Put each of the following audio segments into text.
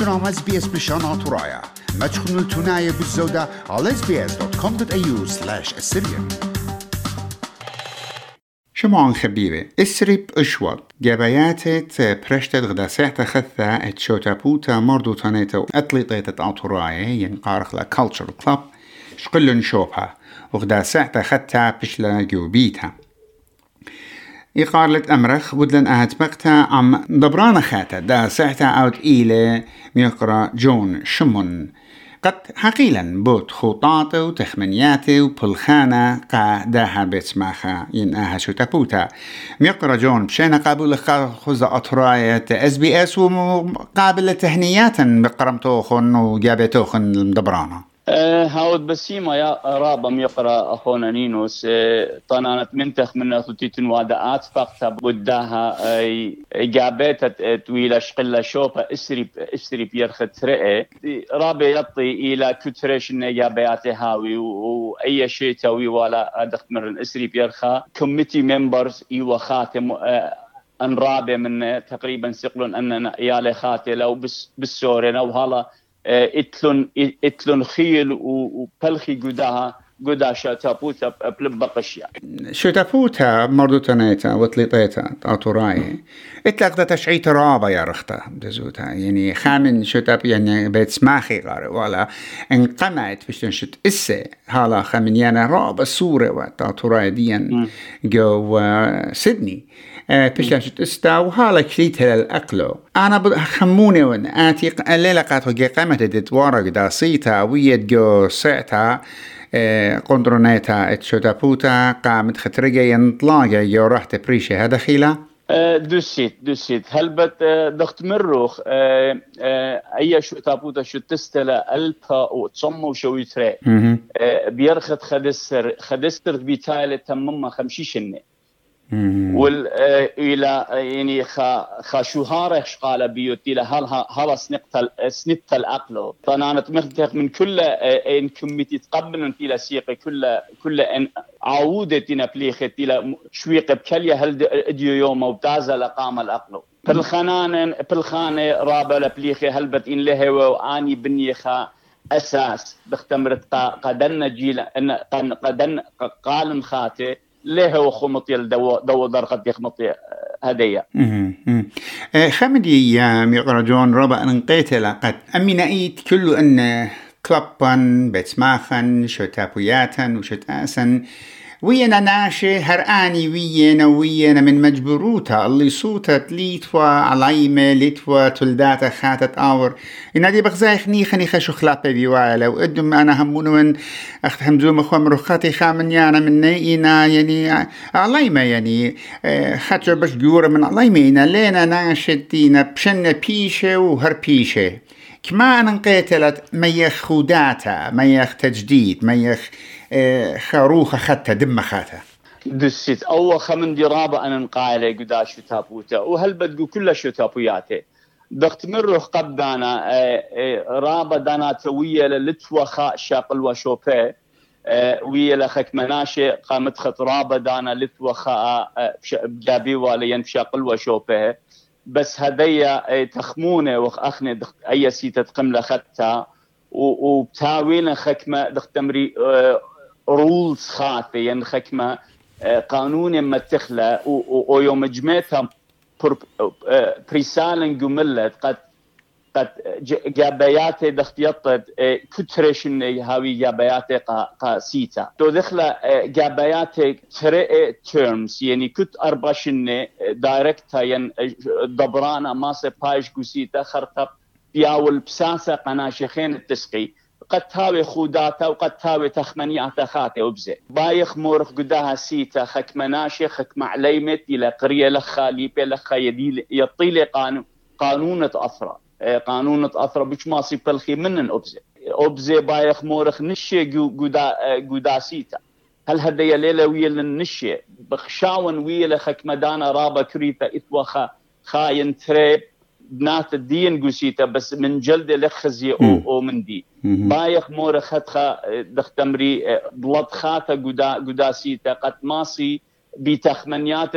أنتم اس بي اس بشان ترايا ما تخنوا التناية بالزودة على sbs.com.au slash assyrian شمعون خبيبة اسرب اشوط جباياتت برشتت غدا ساعتا خثة اتشوتا بوتا مردو تانيتا اتليطيتت اتورايا ينقارخ لا كالتشر كلاب شقلن شوبها وغدا ساعتا خثة بشلا جوبيتها إقارلة أمرخ ودلن أهت مقتا عم دبرانا خاتا دا ساعتا أوت إيلة ميقرا جون شمون. قد حقيلا بوت خطاته وتخمنياتة وبلخانة قا داها بيتسماخا ينقاها شو تابوتا ميقرا جون بشينا قابل خزة أطراية إس بي إس وقابل تهنياتا بقرمتوخن وجابتوخن المدبرانة هاود بسيما يا رابم يقرأ أخونا نينوس. أه طنانت منتخ من اثوتيتن وادات فقط بداها اجابات طويله شقلة شوفا إسري إسري بيرخت رئه رابي يطي إلى كتريش اجابات هاوي وأي شيء توي ولا ادخ من إسري بيرخا. كوميتي ممبرز إيوا خاتم. أن رابع من تقريبا سقلون أننا يا خاتي لو بس بالسورين أو هلا اتلون إتلون خيل وبلخي قداها قدا شاتابوتا بلبقشيا شاتابوتا مردو تنيتا وطليطيتا تاتوراي اتلاق دا تشعيت رابا يا رختا دزوتا يعني خامن شتاب يعني بيت سماخي غاري. ولا انقمعت بشتن شت إسي. هالا خامن يعني رابا سورة وتاتوراي ديان جو سيدني. بشلاشت إستا وهالا كليت الأقلو. أنا خموني ون آتي الليلة قاتو ديت ورق دا صيتا ويد جو سعتا. قندرونيتا اتشوتا قامت خطرقة ينطلاقة يو رحت بريشي هذا خيلا؟ دوسيت دوسيت. هلبت دخت مروخ. أي شو تابوتا شو تستلا ألبا وتصمو شو يتري. بيرخت خدستر خدستر بيتايلة تمما خمشيشنه وال إلى يعني خا خا شهاره شقاله بيوت إلى هل هل سنقت سنت الأقل؟ فانا مختلف من كل إن كميتي تقبل إلى سيق كل كل إن عودة بليخت إلى شويق بكلية هل اديو يوم وبتازا لقام الأقل؟ بالخنان بالخانة رابع لبليخي هل بت إن له واني بنيخا أساس؟ بختمرت قدن جيل إن قدن قال خاتي ليه هو خمطي دو دو درقت يخمطي هدية خمدي يا ميقرجون ربا انقيت لقد أمي نأيت كل أن كلبا بتسماخا شتابوياتا وشتاسا وينا ناشي هراني وينا وينا من مجبروتا. اللي صوتت ليتوا علايمة ليتوا تلداتا خاتت آور. إنا دي بغزايخ نيخا نيخا شو خلابة بيوالا. وقدم أنا همونون أخت همزوم أخوة مروخاتي خامن يانا من إنا يعني. علايمة يعني خاتشو بش جورة من علايمة إنا لينا ناشتينا بشنا بيشة وهر بيشة. كما أنا انقيتلت ميخ خوداتا ميخ تجديد ميخ خروخة خدتها دم خاتها دسيت. أول خمن دي رابع أنا نقايلة قدا شو تابوتا وهل بدقو كل شو تابوياته. دخت مروح قبدانا رابع دانا توية للتوخا شاقل وشوبي ويا لخك مناشي قامت خط رابع دانا لتوخا بجابي والين شاقل وشوبي بس هدية تخمونة وخ أخني أي سيتة قملة خدتها وبتاوينا خكمة دخت تمري رولز خاطئة يعني خكمة قانون ما تخلى ويوم جمعتها بريسالن جملت قد قد جابيات دخت يطد كترش هاوي جابيات قاسيتا تو دخل جابيات تري تيرمز يعني كت أرباشن دايركتا ين دبرانا ماسة بايش قسيتا خرطب بياول بساسة قناشخين التسقي قد تاوي خوداتا وقد تاوي تخمنياتا خاتي وبزي بايخ مورخ قداها سيتا خك مناشي خك معليمت إلى قرية لخا ليبي لخا يطيلي قانون قانونة أثرى قانونة أثرى بش ماسي بلخي من أبزي أبزي بايخ مورخ نشي قدا قدا سيتا. هل هدي ليلة ويل النشي بخشاون ويل خك مدانا رابا كريتا إثوخا خاين تريب. بنات الدين قسيتا بس من جلد لخزي أو, أو من دي. بايخ مور خدخا دختمري بلد خاتا قدا قدا سيتا قد ماسي بتخمنيات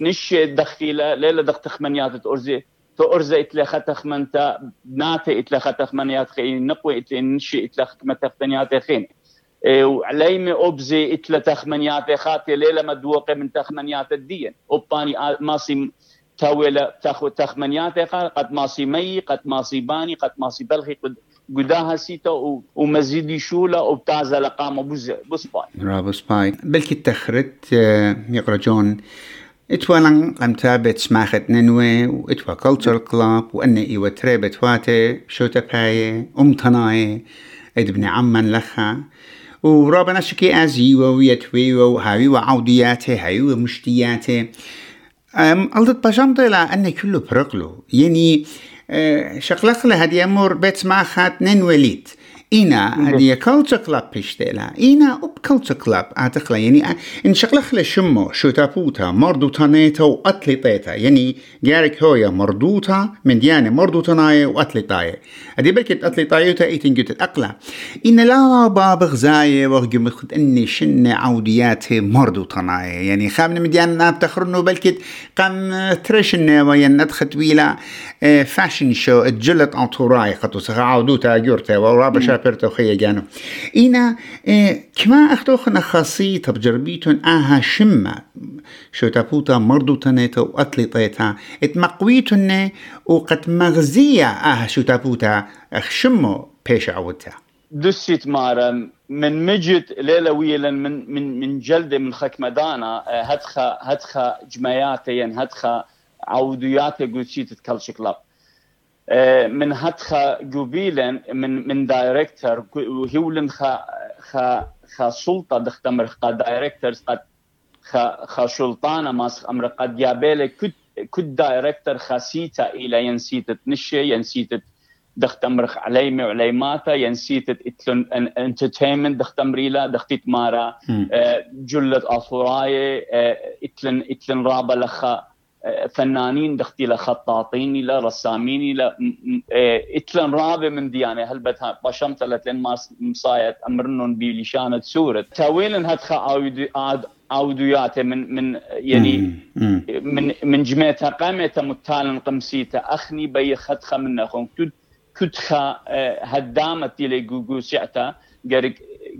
نشي دخيلة ليلة دخ تخمنيات أرزي تأرزة إتلا خطخ منتا ناتي إتلا خطخ منيات خين نقوي إتلا نشي إتلا خطمتخ تنيات خين. وعليمة أبزي إتلا تخمنيات خاتي ليلة مدوقة من تخمنيات الدين. أباني ماسي تاويلة تاخو تخمنيات قد ماسي مي قد ماسي باني قد ماسي بلخي قد قداها سيتا ومزيد شولا وبتازا لقامة بوز بوسباي رابوس باي بلكي تخرت يقرا جون اتوالن قمتا بتسماخت ننوي واتوا كولتشر كلاب وان ايوا تريبت واتي شوتا باي ام تناي ادبني عمان لخا ورابنا شكي ازيوا ويتويوا وهاوي وعودياته هاوي ومشتياته قلت بجمضي لأن كله برقلو يعني شقلقلة هدي أمور بيت معخات نين وليد. إنا هدي كلتشر كلاب بيشتيلا إنا أب كلتشر كلاب أعتقلا يعني إن شقلخلة شمو شو تابوتا مردو تانيتا وأتليطيتا يعني جارك هويا مردوتا من ديانة مردو تناية وأتليطاية هدي بلكت أتليطايوتا إيتن جوت أقلا إن لا باب غزاية وغجم خد أني شن عوديات مردو تناية يعني خامن من ديانة بتخرنو بلكت قام ترشن وين ندخت ويلا فاشن شو اتجلت انطوراي خطو سخا عودوتا جورتا ورابا شابرتا وخيا جانو إنا كما أخدوخنا خاصية بجربيتون آها شمة شو تابوتا مردو تنيتا وأتليطيتا اتمقويتون وقد مغزية آها شو تابوتا أخشمو بيش عودتا دسيت مارا من مجد ليلة ويلا من من من جلدة من خكمدانا هدخا هدخا جماياتين هدخا عوديات قلتشيت كلش كلاب من هدخا قبيلا من من دايركتور وهولن خا خا خا سلطة دختمر خا دايركتورز قد خا خا سلطانة ماس أمر قد يابيله كد كد دايركتور خاسيتا إلى ينسيت تنشي ينسيت دختمرخ عليمي وعليماتا ينسيت إتلن إنترتينمنت دختمريلا دختيت مارا جلت اصوراي إتلن إتلن رابا لخا فنانين دختي له خطاطين له رسامين له اتلن رابع من ديانه بشمت لتن ما مصايت امرنون بلشانة سورة تاويلن هدخا عود عوديات من من يعني من من جميتها قامت متالن قمسيته اخني بي خدخه من اخون كد كدخا هدامت إلى جوجو سعتا قرق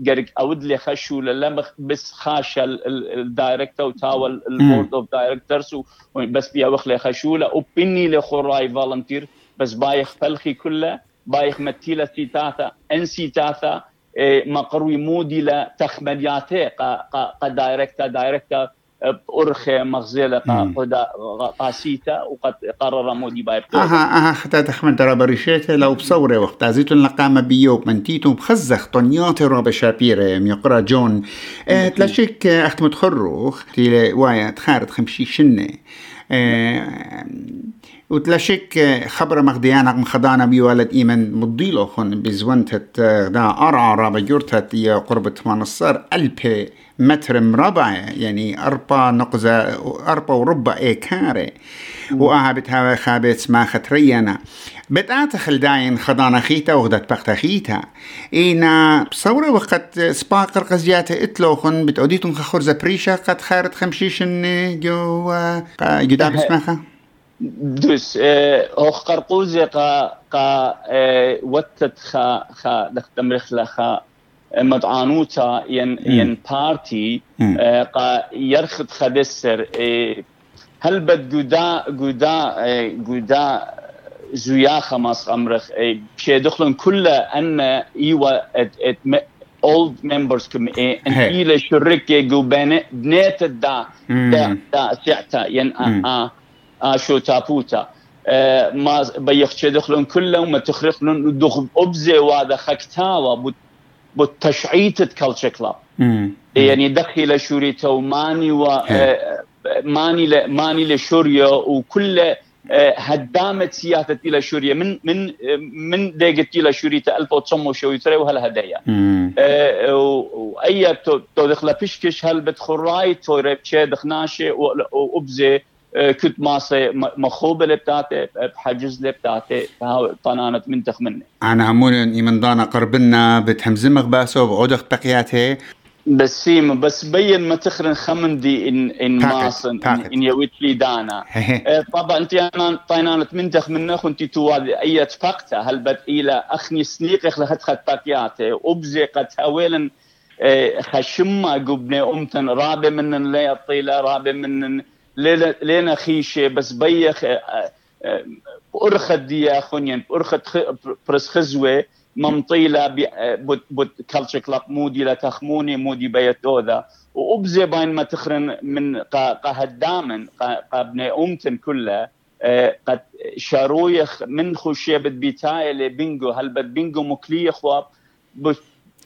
قرق أود لي خشو لما بس خاشة الدايركتور وتاوى البورد اوف دايركتورز بس بيا وخلي خشولة وبني لخراي فالنتير بس بايخ فلخي كله بايخ متيلة سيتاتا إن سيتاتا مقروي مودي لتخمدياته قا دايركتا دايركتا بأرخة مغزلة قاسيتا وقد قرر مودي بايب. أها أها حتى تخمن ترى بريشيتا لو بصورة وقت عزيتون لقامة بيوب من تيتو بخزخ طنيات رابع شابيرة ميقرا جون. أه تلاشيك احت متخروخ تيلي وايا تخارت خمشي شنة. أه وتلاشيك خبر مغديانا مخدانا بيولد إيمن مضيلو خن بزونتت دا أرعى رابع جورتت يا قرب تمانصر ألبي متر مربع يعني أربع نقزة أربع وربع إيكاري وآها بتهاوي خابت ما خطرينا بتاعت خلداين خضانا خيتا وغدت بخت خيتا. إينا بصورة وقت سباقر قزيات إتلوخن بتعوديتون خخرزة بريشة قد خارت خمشيشن جو جدا بسمخة دوس هوخ قرقوزي قا قا وتت خا خا دختمرخ لخا مدعانوتا ين ين بارتي قا يرخد خدسر هل بد جودا جودا جودا زويا خماس امرخ بشي دخلن كل ان ايوا old members كم ان إلى شركه جو بنات دا دا دا سعتا ين ا ا شو تابوتا ما بيخ دخلن كلهم ما تخرقن دخل ابزه وهذا خكتاوا بتشعيت كلتشر كلاب يعني دخل شوريته وماني و ماني ل ماني لشوريا وكل هدامة سياسة إلى شوريا. من من من دقت إلى شوريا 1900 وهلا هدايا. وأي تو دخل بيشكش هل بتخراي تو ربشة دخناشة وأبزة كنت ماسة مخوبة لبتاته بحجز لبتاته طنانت منتخ مني أنا همون إيمان دانا قربنا بتهمزمغ باسو بعودخ بقياته بس سيما بس بين ما تخرن خمندي ان ان ماصن ان يويت لي دانا. طبعا انت أنا طينانت منتخ منخ انت توالي اي اتفقت هل بد إلى اخني سنيق اخلخت خطاكياتي وبزي قد هاويلن آه، خشمة قبني امتن رابي من لي الطيلة رابي من لينا خيشة بس بيخ بأرخد ديا خنين بأرخد برس خزوة ممطيلة بوت بوت كالتشر كلاب مودي لا تخموني مودي بيتوذا وأبزي باين ما تخرن من قهدامن قابني أمتن كلها قد شارويخ من خشيبة بيتاي لبينجو هل بد بينجو مكلي خواب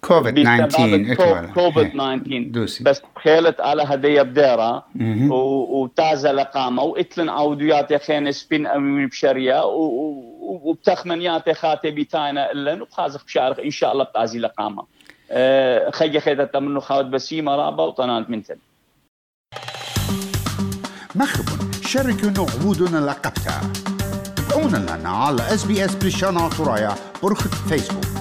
كوفيد 19 كوفيد 19 بس خيلت على هدية بديرة. وتازة لقامة. وإتلن عوديات خين سبين أمين بشرية. وبتخمنيات خاتي بيتاينا إلن. وبخازخ بشارخ. إن شاء الله بتازي لقامة. أه خيجة خيدة منه خاوت بسيمة رابا وطنانت منتن. مخب شاركوا عبودنا لقبتها تابعونا لنا على اس بي اس بريشانا برخة فيسبوك.